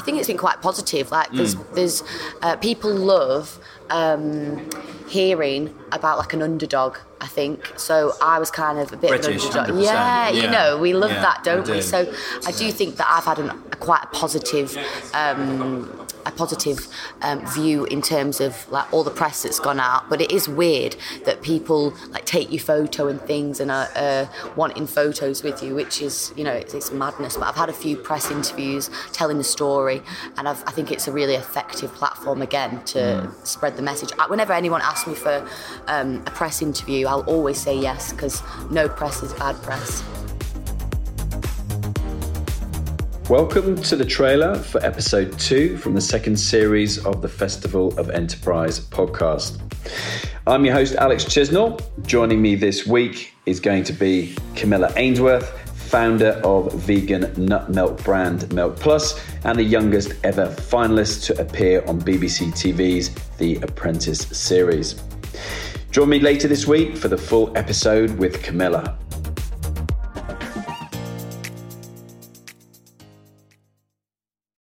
I think it's been quite positive. Like there's there's uh, people love um, hearing about like an underdog. I think so. I was kind of a bit British, of an underdog. 100%. Yeah, you know, we love Yeah, that, don't I we? do. So I do think that I've had an, a quite a positive. Um, a positive um, view in terms of like all the press that's gone out, but it is weird that people like take your photo and things and are uh, wanting photos with you, which is you know it's, it's madness. But I've had a few press interviews telling the story, and I've, I think it's a really effective platform again to spread the message. Uh, Whenever anyone asks me for um, a press interview, I'll always say yes because no press is bad press. Welcome to the trailer for episode two from the second series of the Festival of Enterprise podcast. I'm your host, Alex Chisnell. Joining me this week is going to be Camilla Ainsworth, founder of vegan nut milk brand Milk Plus, and the youngest ever finalist to appear on BBC TV's The Apprentice series. Join me later this week for the full episode with Camilla.